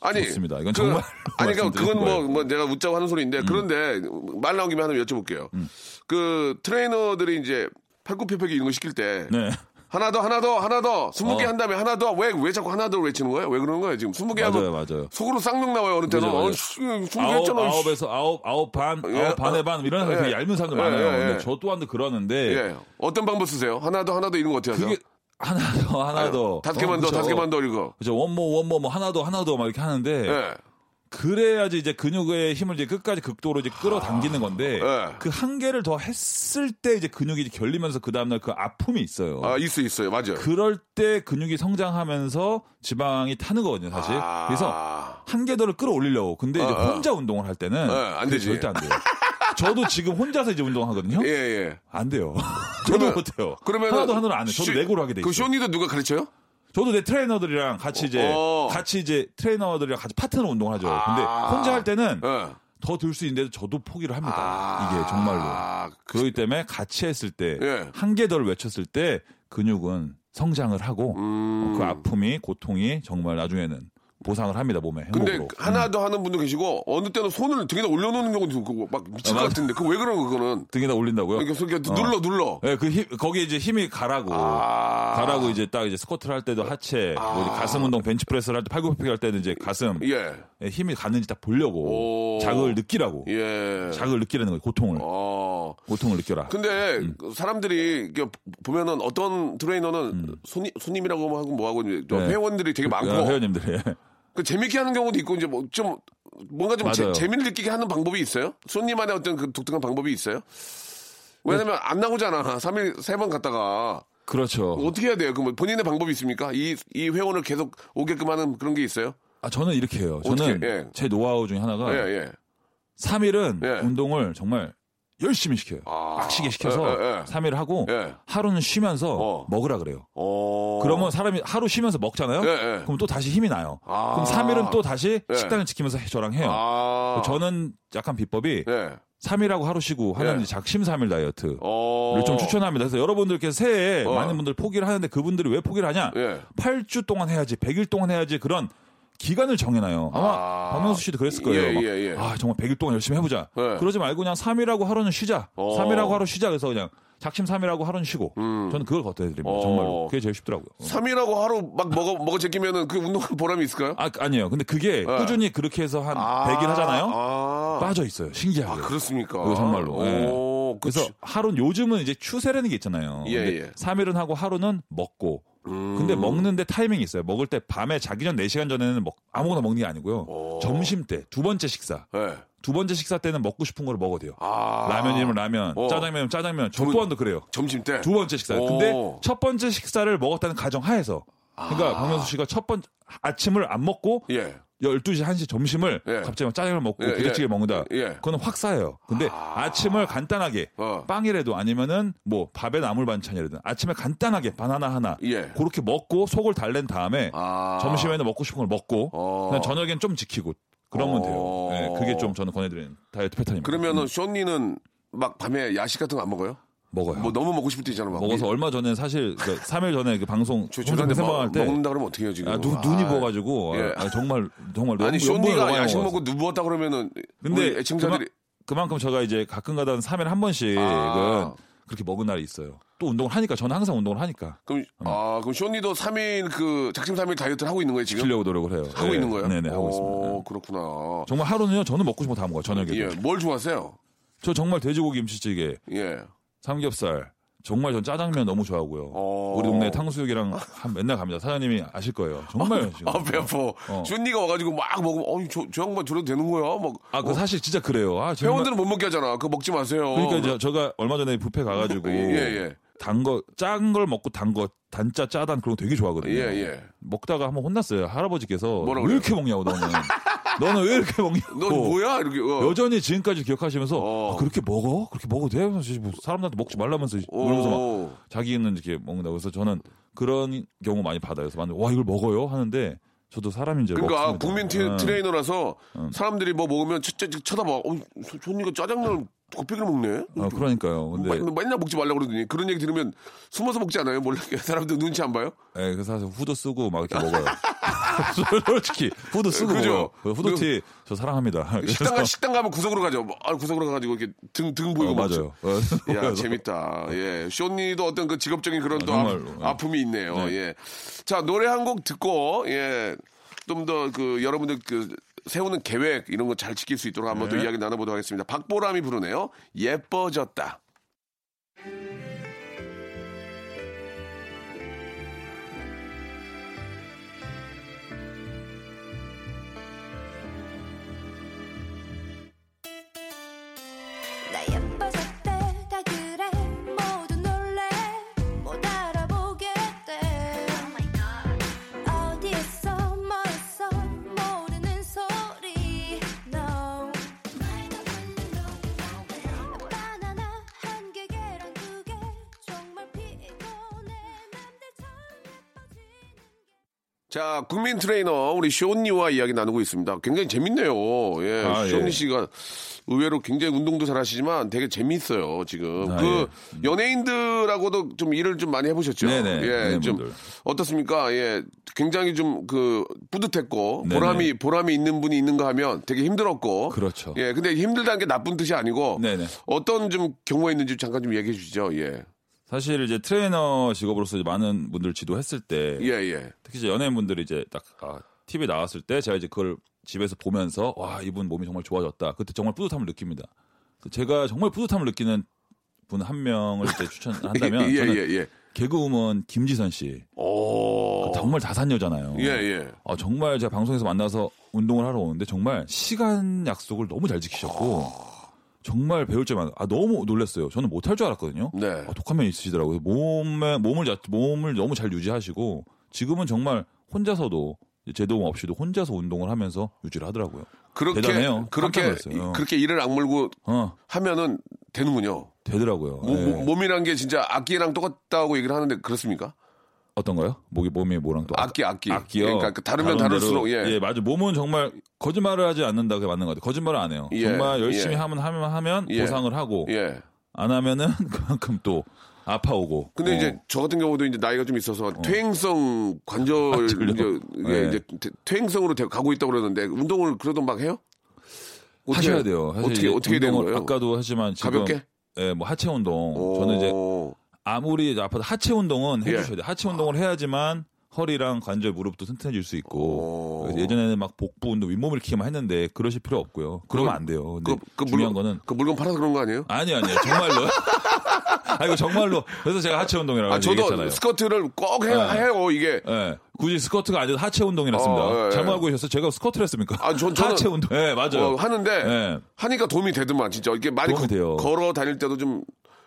아니, 좋습니다. 이건 그, 정말로 아니, 그러니까 <laughs> 그건 뭐. 음. 뭐 내가 웃자고 하는 소리인데, 그런데 말 나온 김에 하나 여쭤볼게요. 그 트레이너들이 이제 팔굽혀펴기 이런 거 시킬 때, 네. 하나 더, 하나 더, 하나 더, 스무 개 어. 한 다음에 하나 더, 왜, 왜 자꾸 하나 더 외치는 거예요? 왜 그러는 거예요? 지금 스무 개 하면 맞아요. 속으로 쌍욕 나와요, 어느 때는. 어, 씨, 스무 개 했잖아. 씨. 아홉에서 아홉, 아홉 반, 예. 아홉 반의 반, 이런 예. 얇은 사람들 예, 많아요. 예, 예. 근데 저 또한도 그러는데, 예. 어떤 방법 쓰세요? 하나 더, 하나 더 이런 거 어떻게 하세요? 그게 하나 더, 하나 더. 다섯 개만 어, 더, 그쵸. 다섯 개만 더 이거. 그죠. 원모, 원모, 뭐 하나 더, 하나 더 막 이렇게 하는데, 예. 그래야지 이제 근육의 힘을 이제 끝까지 극도로 이제 끌어당기는 건데 네. 그 한계를 더 했을 때 이제 근육이 이제 결리면서 그 다음날 그 아픔이 있어요. 아, 있어, 있어요. 맞아요. 그럴 때 근육이 성장하면서 지방이 타는 거거든요, 사실. 아. 그래서 한계도를 끌어올리려고. 근데 이제 어, 어. 혼자 운동을 할 때는 네, 안 되지. 절대 안 돼요. <laughs> 저도 지금 혼자서 이제 운동하거든요. 예, 예. 안 돼요. <laughs> 저도 못해요. 그러면 하나도 하나도 안 해. 저도 내고로 하게 돼그 있어요. 숀리도 누가 가르쳐요? 저도 내 트레이너들이랑 같이 이제 어. 같이 이제 트레이너들이랑 같이 파트너 운동하죠. 근데 아. 혼자 할 때는 예. 더 들 수 있는데도 저도 포기를 합니다. 아. 이게 정말로. 아, 그- 그렇기 때문에 같이 했을 때 예. 외쳤을 때 근육은 성장을 하고 음. 그 아픔이 고통이 정말 나중에는 보상을 합니다 몸에 근데 행복으로. 하나 더 하는 분도 계시고 어느 때는 손을 등에다 올려놓는 경우도 있고 막 미칠 아, 것. 같은데 그거 왜 그런 거 그거는 등에다 올린다고요? 이렇게 이렇게 어. 눌러 눌러 네, 그 힘, 거기에 이제 힘이 가라고. 아. 가라고 이제 딱 이제 스쿼트를 할 때도 하체, 뭐 이제 가슴 운동, 벤치프레스를 할 때 팔굽혀펴기 할 때는 이제 가슴 예. 에 힘이 갔는지 딱 보려고 오. 자극을 느끼라고. 예. 자극을 느끼라는 거예요. 고통을. 어. 고통을 느껴라. 근데 음. 그 사람들이 보면은 어떤 트레이너는 손님 손님이라고 하고 뭐 하고 이제 또 네. 회원들이 되게 많고 어, 회원님들이. 그 재밌게 하는 경우도 있고 이제 뭐 좀 뭔가 좀 재, 맞아요. 재 미를 느끼게 하는 방법이 있어요? 손님만의 어떤 그 독특한 방법이 있어요? 왜냐면 안 나오잖아. 3일 세 번 갔다가 그렇죠. 어떻게 해야 돼요? 그럼 본인의 방법이 있습니까? 이, 이 회원을 계속 오게끔 하는 그런 게 있어요? 아, 저는 이렇게 해요. 저는 어떻게, 예. 제 노하우 중에 하나가 예, 예. 3일은 예. 운동을 정말 열심히 시켜요. 아. 빡시게 시켜서 예, 예, 예. 3일 하고 예. 하루는 쉬면서 어. 먹으라 그래요. 어. 그러면 사람이 하루 쉬면서 먹잖아요. 예, 예. 그럼 또 다시 힘이 나요. 아. 그럼 3일은 또 다시 예. 식단을 지키면서 해- 저랑 해요. 아. 저는 약간 비법이 예. 3일하고 하루 쉬고 하는 예. 작심 3일 다이어트를 어. 좀 추천합니다. 그래서 여러분들께서 새해에 어. 많은 분들 포기를 하는데 그분들이 왜 포기를 하냐? 예. 8주 동안 해야지, 100일 동안 해야지 그런 기간을 정해놔요. 아마 아. 박명수 씨도 그랬을 거예요. 예, 막, 예, 예. 아 정말 100일 동안 열심히 해보자. 예. 그러지 말고 그냥 3일하고 하루는 쉬자. 어. 3일하고 하루 쉬자. 그래서 그냥 작심 3일하고 하루는 쉬고. 저는 그걸 겉해드립니다. 어. 정말로. 그게 제일 쉽더라고요. 3일하고 하루 막 먹어, 먹어 제끼면은 그 운동한 보람이 있을까요? 아, 아니에요. 근데 그게 꾸준히 그렇게 해서 한 100일 하잖아요. 예. 아. 빠져 있어요. 신기하게. 아, 그렇습니까? 그거 정말로. 예. 오, 그래서. 하루는 요즘은 이제 추세라는 게 있잖아요. 예, 예. 음. 3일은 하고 하루는 먹고. 근데 먹는데 타이밍이 있어요. 먹을 때 밤에 자기 전 4시간 전에는 먹, 아무거나 먹는 게 아니고요. 점심 때 두 번째 식사. 예. 두 번째 식사 때는 먹고 싶은 거를 먹어도 돼요. 아. 라면이면 라면, 어. 짜장면이면 짜장면. 저 두- 또한도 그래요. 점심 때. 두 번째 식사. 오. 근데 첫 번째 식사를 먹었다는 가정 하에서. 그러니까 박명수 씨가 첫 번째 아침을 안 먹고 아. 예. 12시, 1시 점심을 예. 갑자기 막 짜장면 먹고 예, 부대찌개 예. 먹는다. 예. 그거는 확 쌓여요. 근데 아... 침을 간단하게 어. 빵이라도 아니면은 뭐 밥에 나물 반찬이라든 아침에 간단하게 바나나 하나 예. 그렇게 먹고 속을 달랜 다음에 아. 점심에는 먹고 싶은 걸 먹고 어. 저녁엔 좀 지키고 그러면 돼요. 어. 예, 그게 좀 저는 권해드리는 다이어트 패턴입니다. 그러면은 쇼니는 막 밤에 야식 같은 거 안 먹어요? 먹어요. 뭐 너무 먹고 싶을 때 있잖아. 막. 먹어서 얼마 전에 사실 그 <laughs> 3일 전에 그 방송 저, 저런데 생방할 때 먹는다 그러면 어떻게 해요, 지금? 아, 눈, 아. 눈이 부어가지고 예. 아, 정말 정말 아니, 쇼니가 야식. 먹고 누웠다 그러면은. 근데 애청자들이. 그만, 큼 제가 이제 가끔 가다 3일에 한 번씩은 아. 그렇게 먹은 날이 있어요. 또 운동을 하니까 저는 항상 운동을 하니까 그럼, 아, 그럼 쇼니도 3일 그 작심 3일 다이어트를 하고 있는 거예요, 지금? 지키려고 노력을 해요. 하고 예. 있는 거예요? 네네 하고 오, 있습니다. 예. 그렇구나. 정말 하루는요 저는 먹고 싶은 거 다 먹어요 저녁에. 예, 뭘 좋아하세요? 저 정말 돼지고기 김치찌개, 예. 삼겹살. 정말 전 짜장면 너무 좋아하고요. 어. 우리 동네 탕수육이랑 한 맨날 갑니다. 사장님이 아실 거예요. 정말 지금. 아, 배 아파. 어. 쇼니가 와가지고 막 먹으면, 어이, 저, 저 양반 저래도 되는 거야? 막. 아, 그 어, 사실 진짜 그래요. 아, 회원들은 못 먹게 하잖아. 그거 먹지 마세요. 그러니까 저, 제가 얼마 전에 뷔페 가가지고 <laughs> 예, 예. 단 거, 짠 걸 먹고 단 거, 단짜 짜단 그런 거 되게 좋아하거든요. 예, 예. 먹다가 한번 혼났어요. 할아버지께서 왜 그래요? 이렇게 먹냐고 너는. 너는 왜 이렇게 먹냐고. 너 뭐야? 이렇게. 어. 여전히 지금까지 기억하시면서 어. 아, 그렇게 먹어? 그렇게 먹어도 돼? 뭐 사람들한테 먹지 말라면서 이러면서 막 오. 자기는 이렇게 먹는다고 그래서 저는 그런 경우 많이 받아요. 그래서 와 이걸 먹어요? 하는데 저도 사람인 줄 그러니까 먹습니다. 국민 티, 예. 트레이너라서 사람들이 뭐 먹으면 쳐, 쳐, 쳐다봐. 어, 저- 숀리가 짜장면을 곱빼기를 먹네? 어, 그러니까요. 근데 맨- 맨날 먹지 말라고 그러더니 그런 얘기 들으면 숨어서 먹지 않아요? 몰래 사람들 눈치 안 봐요? 예, 그래서 사실 후드 쓰고 막 이렇게 먹어요. <laughs> 솔직히 후드 쓰고 그죠? 그 후드티 저 사랑합니다. 식당, 가, 식당 가면 구석으로 가죠. 뭐, 아, 구석으로 가가지고 이렇게 등, 등 보이고 어, 먹죠. 맞아요. 어, <laughs> 야, 재밌다. 예. 쇼니도 어떤 그 직업적인 그런 또 정말로. 아, 아픔이 있네요. 네. 예. 자, 노래 한 곡 듣고, 예. 좀 더 그 여러분들 그 세우는 계획 이런 거 잘 지킬 수 있도록 한번 또 네. 이야기 나눠보도록 하겠습니다. 박보람이 부르네요. 예뻐졌다. 자, 국민 트레이너 우리 숀리와 이야기 나누고 있습니다. 굉장히 재밌네요. 예, 아, 예. 숀리 씨가 의외로 굉장히 운동도 잘하시지만 되게 재밌어요. 지금 아, 그 연예인들하고도 좀 일을 좀 많이 해보셨죠. 네네, 예, 좀 연예인분들. 어떻습니까? 예, 굉장히 좀 그 뿌듯했고 네네. 보람이 보람이 있는 분이 있는가 하면 되게 힘들었고. 그렇죠. 예, 근데 힘들다는 게 나쁜 뜻이 아니고 네네. 어떤 좀 경우가 있는지 잠깐 좀 얘기해 주시죠. 예, 사실 이제 트레이너 직업으로서 많은 분들 지도했을 때 예, 예. 특히 이제 연예인분들이 이제 딱 아, TV에 나왔을 때 제가 이제 그걸 집에서 보면서 와 이분 몸이 정말 좋아졌다. 그때 정말 뿌듯함을 느낍니다. 제가 정말 뿌듯함을 느끼는 분 한 명을 이제 추천한다면 <laughs> 예, 저는 예, 예. 개그우먼 김지선 씨 오, 정말 다산 여왕이잖아요. 예, 예. 아, 정말 제가 방송에서 만나서 운동을 하러 오는데 정말 시간 약속을 너무 잘 지키셨고 정말 배울 점이 많아. 아 너무 놀랐어요. 저는 못할 줄 알았거든요. 네. 아, 독한 면이 있으시더라고요. 몸에 몸을 자- 몸을 너무 잘 유지하시고 지금은 정말 혼자서도 제 도움 없이도 혼자서 운동을 하면서 유지를 하더라고요. 그렇게 대단해요. 그렇게 놀랐어요. 그렇게 이를 악물고 어 하면은 되는군요. 되더라고요. 모- 예. 모- 몸이란 게 진짜 악기랑 똑같다고 얘기를 하는데 그렇습니까? 어떤 거요? 목이 몸이 뭐랑 또 악기, 악기. 악기요. 그러니까 그 다르면 다른 다를수록, 대로, 예. 맞아. 몸은 정말 거짓말을 하지 않는다 그게 맞는 것 같아요. 거짓말을 안 해요. 예, 정말 열심히 예. 하면 하면 하면 예. 보상을 하고 예. 안 하면은 <laughs> 그만큼 또 아파오고. 근데 어. 이제 저 같은 경우도 이제 나이가 좀 있어서 퇴행성 관절 관절염. 이제, 이게 네. 이제 퇴- 퇴행성으로 돼- 가고 있다고 그러는데 운동을 그래도 막 해요? 어떻게- 하셔야 돼요. 어떻게 어떻게 되는 거예요? 아까도 하지만 지금 가볍게? 예, 뭐 하체 운동. 오. 저는 이제 아무리 아파도 하체 운동은 예. 해주셔야 돼요. 하체 운동을 해야지만 허리랑 관절, 무릎도 튼튼해질 수 있고. 예전에는 막 복부 운동, 윗몸을 키기만 했는데 그러실 필요 없고요. 그러면 안 돼요. 근데 그, 그 중요한 물건, 거는 그 물건 팔아서 그런 거 아니에요? 아니 아니요 정말로. <laughs> 아 이거 정말로. 그래서 제가 하체 운동이라고 아, 저도 얘기했잖아요. 스커트를 꼭 해야 네. 해요, 이게. 예. 굳이 스쿼트가 아니라 하체 운동이었습니다. 어, 예, 잘못 예. 알고 계셨어요? 제가 스쿼트를 했습니까? 아, 전- 저는- 하체 운동. 예, 맞아요. 어, 하는데 예. 하니까 도움이 되더만 진짜 이게 많이 거-. 걸어 다닐 때도 좀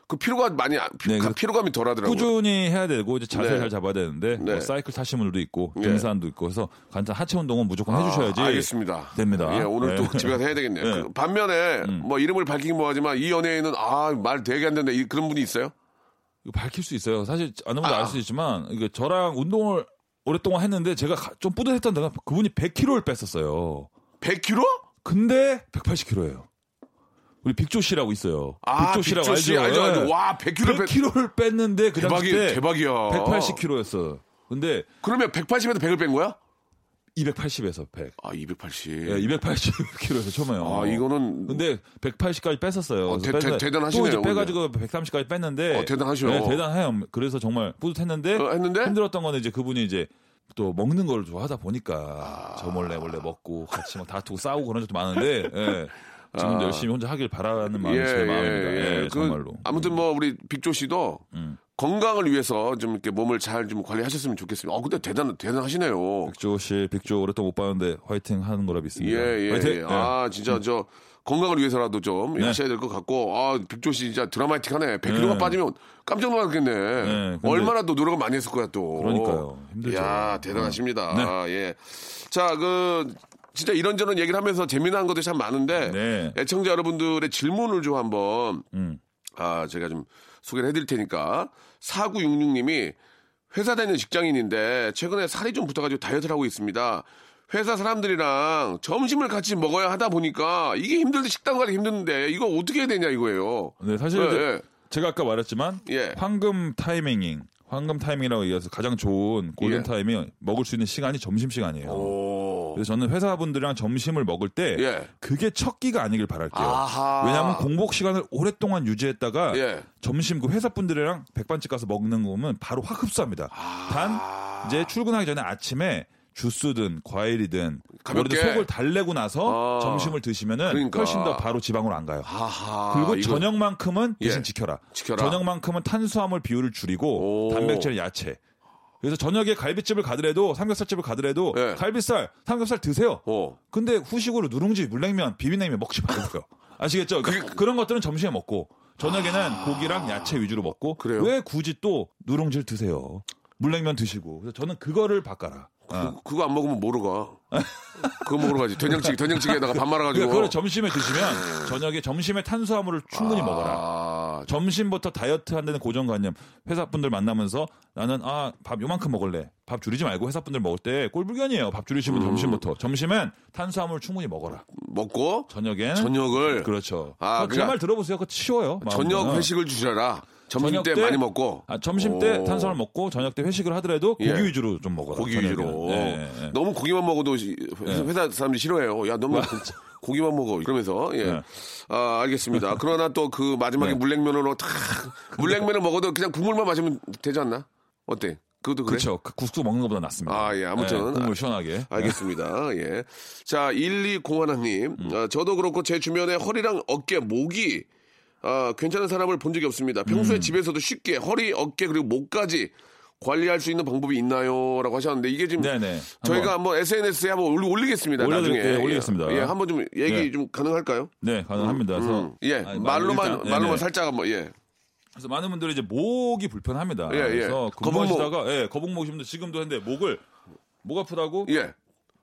그 피로가 많이 안- 피, 네, 가- 그- 피로감이 덜하더라고요. 꾸준히 해야 되고 이제 자세 네. 잘 잡아야 되는데 네. 뭐 사이클 타시는 분들도 있고 예. 등산도 있고 그래서 간단 하체 운동은 무조건 해주셔야지 아, 알겠습니다. 됩니다. 예, 오늘 또 네. 집에 가서 해야 되겠네요. 네. 음. 그 반면에 뭐 이름을 밝히긴 뭐하지만 이 연예인은 아 말 되게 안 된다 이- 그런 분이 있어요? 이거 밝힐 수 있어요. 사실 아는 분도 아. 알수 있지만 이게 저랑 운동을 오랫동안 했는데 제가 가- 좀 뿌듯했던 데가 그분이 100kg를 뺐었어요. 100kg? 근데 180kg예요. 우리 빅조 씨라고 있어요. 아, 빅조 씨라고 빅조 씨 알죠, 알죠. 예. 와, 100kg 뺐- 100kg를 뺐는데 그 대박이 당시 때 대박이야. 180kg였어. 근데 그러면 180에서 100을 뺀 거야? 280에서 100. 아 280. 예, 280kg에서 <laughs> 처음에요. 아 이거는 근데 180까지 뺐었어요. 어, 대- 대-. 대단하시네요, 또 이제 빼가지고 130까지 뺐는데. 어, 대단하셔. 네, 대단해요. 그래서 정말 뿌듯했는데. 어, 했는데? 힘들었던 거는 이제 그분이 이제 또 먹는 걸 좋아하다 보니까 아. 저 몰래 몰래 먹고 같이 막 다투고 싸우고 그런 적도 많은데. 예. 지금 열심히 혼자 하길 바라는 마음이 제 마음입니다. 예, 그, 정말로. 아무튼 뭐 우리 빅조 씨도 음. 건강을 위해서 좀 이렇게 몸을 잘 좀 관리하셨으면 좋겠습니다. 어 근데 대단 대단하시네요. 빅조 씨, 빅조 오랫동안 못 봤는데 화이팅 하는 거라 믿습니다. 예, 예, 화이팅! 예. 아, 진짜 저 건강을 위해서라도 좀 네. 하셔야 될 것 같고, 아, 빅조 씨 진짜 드라마틱하네. 100kg가 네. 빠지면 깜짝 놀랐겠네. 근데- 얼마나 또 노력을 많이 했을 거야, 또. 그러니까요. 힘들죠. 야 대단하십니다. 네. 아, 예. 자, 그, 진짜 이런저런 얘기를 하면서 재미난 것들이 참 많은데, 네. 애청자 여러분들의 질문을 좀 한번, 음. 아, 제가 좀 소개를 해드릴 테니까, 4966님이 회사 다니는 직장인인데, 최근에 살이 좀 붙어가지고 다이어트를 하고 있습니다. 회사 사람들이랑 점심을 같이 먹어야 하다 보니까 이게 힘들데 식당 가기 힘드는데 이거 어떻게 해야 되냐 이거예요. 네, 사실 예, 예. 제가 아까 말했지만 예. 황금 타이밍ing, 황금 타이밍이라고 얘기해서 가장 좋은 골든 예. 타임이 먹을 수 있는 시간이 점심 시간이에요. 오. 그래서 저는 회사분들이랑 점심을 먹을 때 예. 그게 첫 끼가 아니길 바랄게요. 아하. 왜냐하면 공복 시간을 오랫동안 유지했다가 예. 점심 그 회사분들이랑 백반집 가서 먹는 거면 바로 확 흡수합니다. 아. 단 이제 출근하기 전에 아침에 주스든 과일이든 가볍게. 속을 달래고 나서 아. 점심을 드시면은 그러니까. 훨씬 더 바로 지방으로 안 가요. 하하. 그리고 이거- 저녁만큼은 대신 예. 지켜라. 지켜라. 저녁만큼은 탄수화물 비율을 줄이고 오. 단백질 야채. 그래서 저녁에 갈비집을 가더라도 삼겹살집을 가더라도 예. 갈비살, 삼겹살 드세요. 어. 근데 후식으로 누룽지, 물냉면, 비빔냉면 먹지 말고요. <laughs> 아시겠죠? 그러니까 그런 것들은 점심에 먹고 저녁에는 고기랑 야채 위주로 먹고 아. 그래요? 왜 굳이 또 누룽지를 드세요? 물냉면 드시고. 그래서 저는 그거를 바꿔라. 아. 그, 그거 안 먹으면 모르 가. 그거 먹으러 가지. 된장찌개, 된장찌개에다가 밥 말아가지고. 그걸 점심에 드시면 저녁에 점심에 탄수화물을 충분히 먹어라. 아, 아, 점심부터 다이어트 한다는 고정관념. 회사 분들 만나면서 나는 아 밥 요만큼 먹을래. 밥 줄이지 말고 회사 분들 먹을 때 꼴불견이에요. 밥 줄이시면 음. 점심부터. 점심엔 탄수화물 충분히 먹어라. 먹고 저녁엔 저녁을 그렇죠. 아, 아, 제 그러니까 말 들어보세요. 그거 치워요. 저녁 마음은. 회식을 주셔라. 점심 때 많이 먹고. 아, 점심 때 오. 탄수화물 먹고 저녁 때 회식을 하더라도 고기 예. 위주로 좀 먹어라. 고기 저녁에는. 위주로. 네, 네. 너무 고기만 먹어도 시- 회사, 사람들이 싫어해요. 야, 너무 고, 기만 먹어. 그러면서, 예. 네. 아, 알겠습니다. <laughs> 그러나 또 그 마지막에 네. 물냉면으로 탁, 물냉면을 먹어도 그냥 국물만 마시면 되지 않나? 어때? 그것도 그래? 그렇죠. 그 국수 먹는 것보다 낫습니다. 아, 예, 아무튼. 네, 국물 아, 시원하게. 알겠습니다. 예. 자, 1201님. 어, 저도 그렇고 제 주변에 허리랑 어깨, 목이 어, 괜찮은 사람을 본 적이 없습니다. 평소에 음. 집에서도 쉽게 허리, 어깨, 그리고 목까지 관리할 수 있는 방법이 있나요? 라고 하셨는데 이게 지금 네네. 저희가 한번 SNS에 한번 올리, 올리겠습니다. 올려드릴- 나중에. 예, 올리겠습니다. 예, 한번 좀 얘기 네. 좀 가능할까요? 네, 가능합니다. 그래서 음, 예, 아니, 말로만, 일단, 네네. 말로만 살짝 한번, 예. 그래서 많은 분들이 이제 목이 불편합니다. 예, 예. 그래서 거북목. 근무하시다가 예, 거북목 심도 지금도 했는데 목을 목 아프다고 예.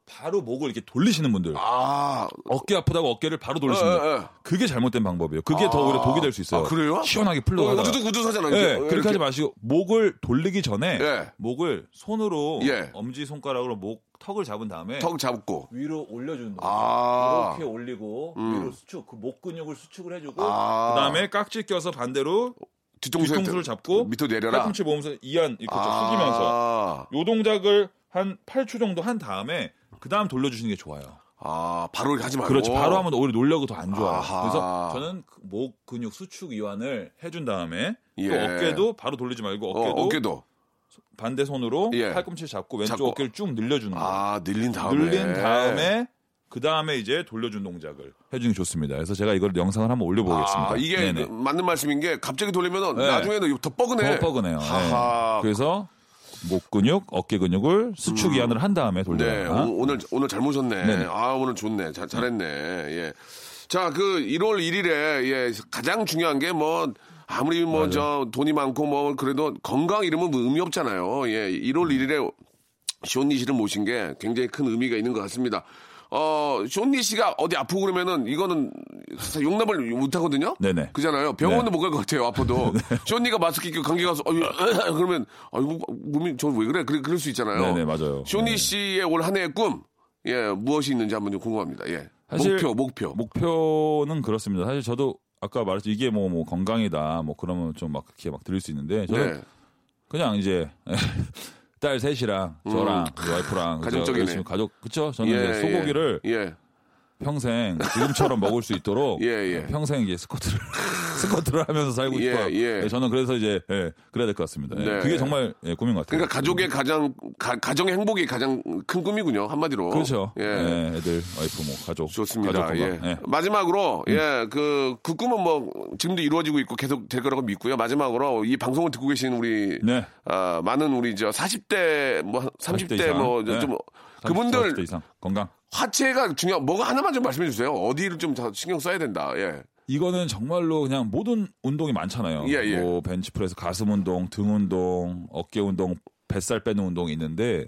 바로 목을 이렇게 돌리시는 분들. 아, 어깨 아프다고 어깨를 바로 돌리시는 예, 분들. 예, 예. 그게 잘못된 방법이에요. 그게 더 오히려 독이 될 수 있어요. 아, 그래요? 시원하게 어, 풀려가다가. 우두둑. 예, 이렇게. 그렇게 이렇게. 하지 마시고 목을 돌리기 전에 예. 목을 손으로 예. 엄지 손가락으로 목 턱을 잡은 다음에 턱 잡고. 위로 올려주는 거예요. 아. 이렇게 올리고 위로 수축, 그 목 근육을 수축을 해주고 아. 그다음에 깍지 껴서 반대로 뒤통수에 뒤통수를 잡고 밑으로 내려라. 팔꿈치 모으면서 이안 이렇게 좀 아. 숙이면서 요 동작을 한 8초 정도 한 다음에 그 다음 돌려주시는 게 좋아요. 아, 바로 이렇게 하지 말고. 그렇지. 바로 하면 오히려 놀려고 더 안 좋아요. 아하. 그래서 저는 그목 근육 수축 이완을 해준 다음에 예. 또 어깨도 바로 돌리지 말고 어, 어깨도, 어깨도. 반대 손으로 예. 팔꿈치 잡고 왼쪽 잡고. 어깨를 쭉 늘려주는 거예요. 아, 늘린 다음에. 늘린 다음에 그 다음에 이제 돌려준 동작을 해주는 게 좋습니다. 그래서 제가 이걸 영상을 한번 올려보겠습니다. 아, 이게 네네. 그 맞는 말씀인 게 갑자기 돌리면은 네. 나중에는 더 뻐근해. 더 뻐근해요. 네. 그래서 목 근육, 어깨 근육을 수축 이완을 한 다음에 음. 네, 돌려라. 오- 오늘 오늘 잘 모셨네. 네네. 아, 오늘 좋네. 잘, 잘했네. 예. 자, 그 1월 1일에 예, 가장 중요한 게 뭐 아무리 뭐 저 돈이 많고 뭐 그래도 건강 이름은 뭐 의미 없잖아요. 예. 1월 1일에 쇼니 씨를 모신 게 굉장히 큰 의미가 있는 것 같습니다. 어, 쇼니 씨가 어디 아프고 그러면은 이거는 용납을 못 하거든요. 네네. 그잖아요. 병원은 네. 못갈 것 같아요. 아파도. <laughs> 쇼니가 마스크 끼고 감기 가서 어휴, <laughs> 그러면 아이고 몸이 저 왜 그래? 그래 그럴 수 있잖아요. 네네, 맞아요. 쇼니 네. 씨의 올 한 해의 꿈, 예, 무엇이 있는지 한번 좀 궁금합니다. 예. 목표, 목표. 목표는 그렇습니다. 사실 저도 아까 말했죠. 이게 뭐, 뭐 건강이다. 뭐 그러면 좀 막 그렇게 막 들릴 수 있는데 저는 네. 그냥 이제 <laughs> 딸 셋이랑 저랑 와이프랑? 음. 가족적이네. 열심히 가족 그쵸? 저는 예, 이제 소고기를 예. 예. 평생 지금처럼 먹을 수 있도록 <laughs> 예, 예. 평생 이제 스쿼트를 <laughs> 스쿼트를 하면서 살고 예, 싶어요. 예. 네, 저는 그래서 이제 예, 그래야 될 것 같습니다. 예, 네. 그게 정말 예, 꿈인 것 같아요. 그러니까 가족의 가장 가, 가정의 행복이 가장 큰 꿈이군요. 한마디로. 그렇죠. 예. 예, 애들, 와이프, 뭐 가족, 좋습니다. 가족. 예. 예. 음. 마지막으로 예, 그, 그 꿈은 뭐 지금도 이루어지고 있고 계속 될 거라고 믿고요. 마지막으로 이 방송을 듣고 계신 우리 네. 아, 많은 우리 저 40대 뭐 30대, 40대 이상. 뭐 네. 좀 30대 그분들 이상 건강. 하체가 중요한 뭐가 하나만 좀 말씀해 주세요. 어디를 좀더 신경 써야 된다. 예. 이거는 정말로 그냥 모든 운동이 많잖아요. 예, 예. 뭐 벤치프레스, 가슴 운동, 등 운동, 어깨 운동, 뱃살 빼는 운동이 있는데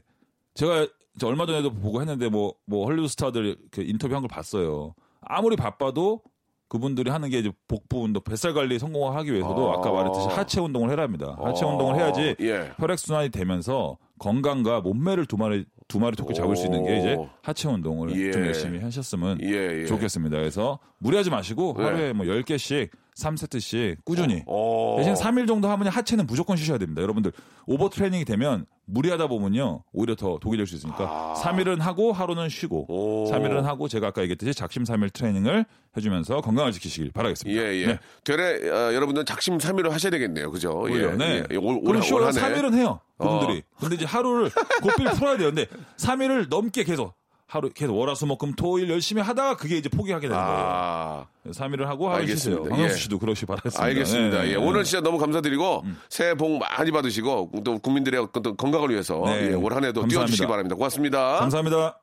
제가 저 얼마 전에도 보고 했는데 뭐뭐 헐리우드 스타들 그 인터뷰한 걸 봤어요. 아무리 바빠도 그분들이 하는 게 이제 복부 운동, 뱃살 관리 성공하기 위해서도 아. 아. 까 말했듯이 하체 운동을 해야 합니다. 하체 아. 운동을 해야지 예. 혈액 순환이 되면서 건강과 몸매를 두 마리 두 마리 토끼 잡을 수 있는 게 이제 오. 하체 운동을 예. 좀 열심히 하셨으면 예, 예. 좋겠습니다. 그래서 무리하지 마시고 네. 하루에 뭐 10개씩 3세트씩 꾸준히 어. 대신 3일 정도 하면 하체는 무조건 쉬셔야 됩니다. 여러분들 오버 트레이닝이 되면 무리하다 보면요 오히려 더 독이 될 수 있으니까 3일은 하고 하루는 쉬고 아. 오. 3일은 하고 제가 아까 얘기했듯이 작심 3일 트레이닝을 해 주면서 건강을 지키시길 바라겠습니다. 예, 예. 네. 되레 어, 여러분들 작심 삼일을 하셔야 되겠네요. 그죠? 오히려, 예. 네. 예. 올, 올, 한해. 3일은 해요. 어. 그분들이. 근데 이제 하루를 <laughs> 고삐를 풀어야 돼요. 근데 3일을 넘게 계속 하루 계속 월화수목금 토일 열심히 하다가 그게 이제 포기하게 되는 거예요. 아. 3일을 하고 하루 쉬세요. 알겠습니다. 황영수 예. 씨도 그러시 바라겠습니다. 알겠습니다. 네, 예, 네. 오늘 진짜 너무 감사드리고 새해 복 많이 받으시고 또 국민들의 어떤 건강을 위해서 네. 예, 올 한 해도 감사합니다. 뛰어주시기 바랍니다. 고맙습니다. 감사합니다.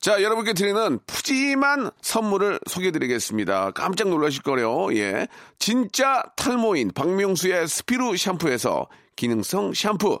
자, 여러분께 드리는 푸짐한 선물을 소개해드리겠습니다. 깜짝 놀라실 거래요. 예. 진짜 탈모인 박명수의 스피루 샴푸에서 기능성 샴푸.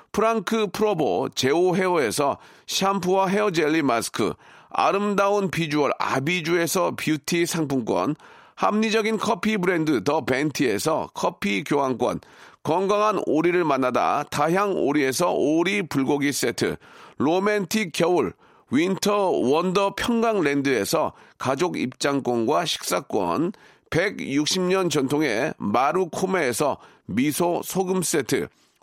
프랑크 프로보 제오 헤어에서 샴푸와 헤어 젤리 마스크, 아름다운 비주얼 아비주에서 뷰티 상품권, 합리적인 커피 브랜드 더 벤티에서 커피 교환권, 건강한 오리를 만나다 다향 오리에서 오리 불고기 세트, 로맨틱 겨울 winter wonder 평강랜드에서 가족 입장권과 식사권, 160년 전통의 마루코메에서 미소 소금 세트,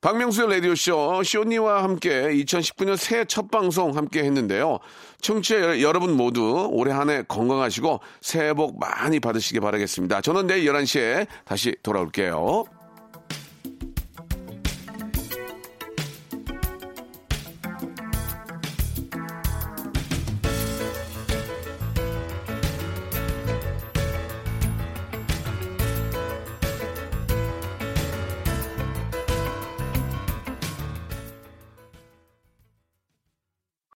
박명수의 라디오쇼, 쇼니와 함께 2019년 새해 첫 방송 함께 했는데요. 청취자 여- 여러분 모두 올해 한 해 건강하시고 새해 복 많이 받으시기 바라겠습니다. 저는 내일 11시에 다시 돌아올게요.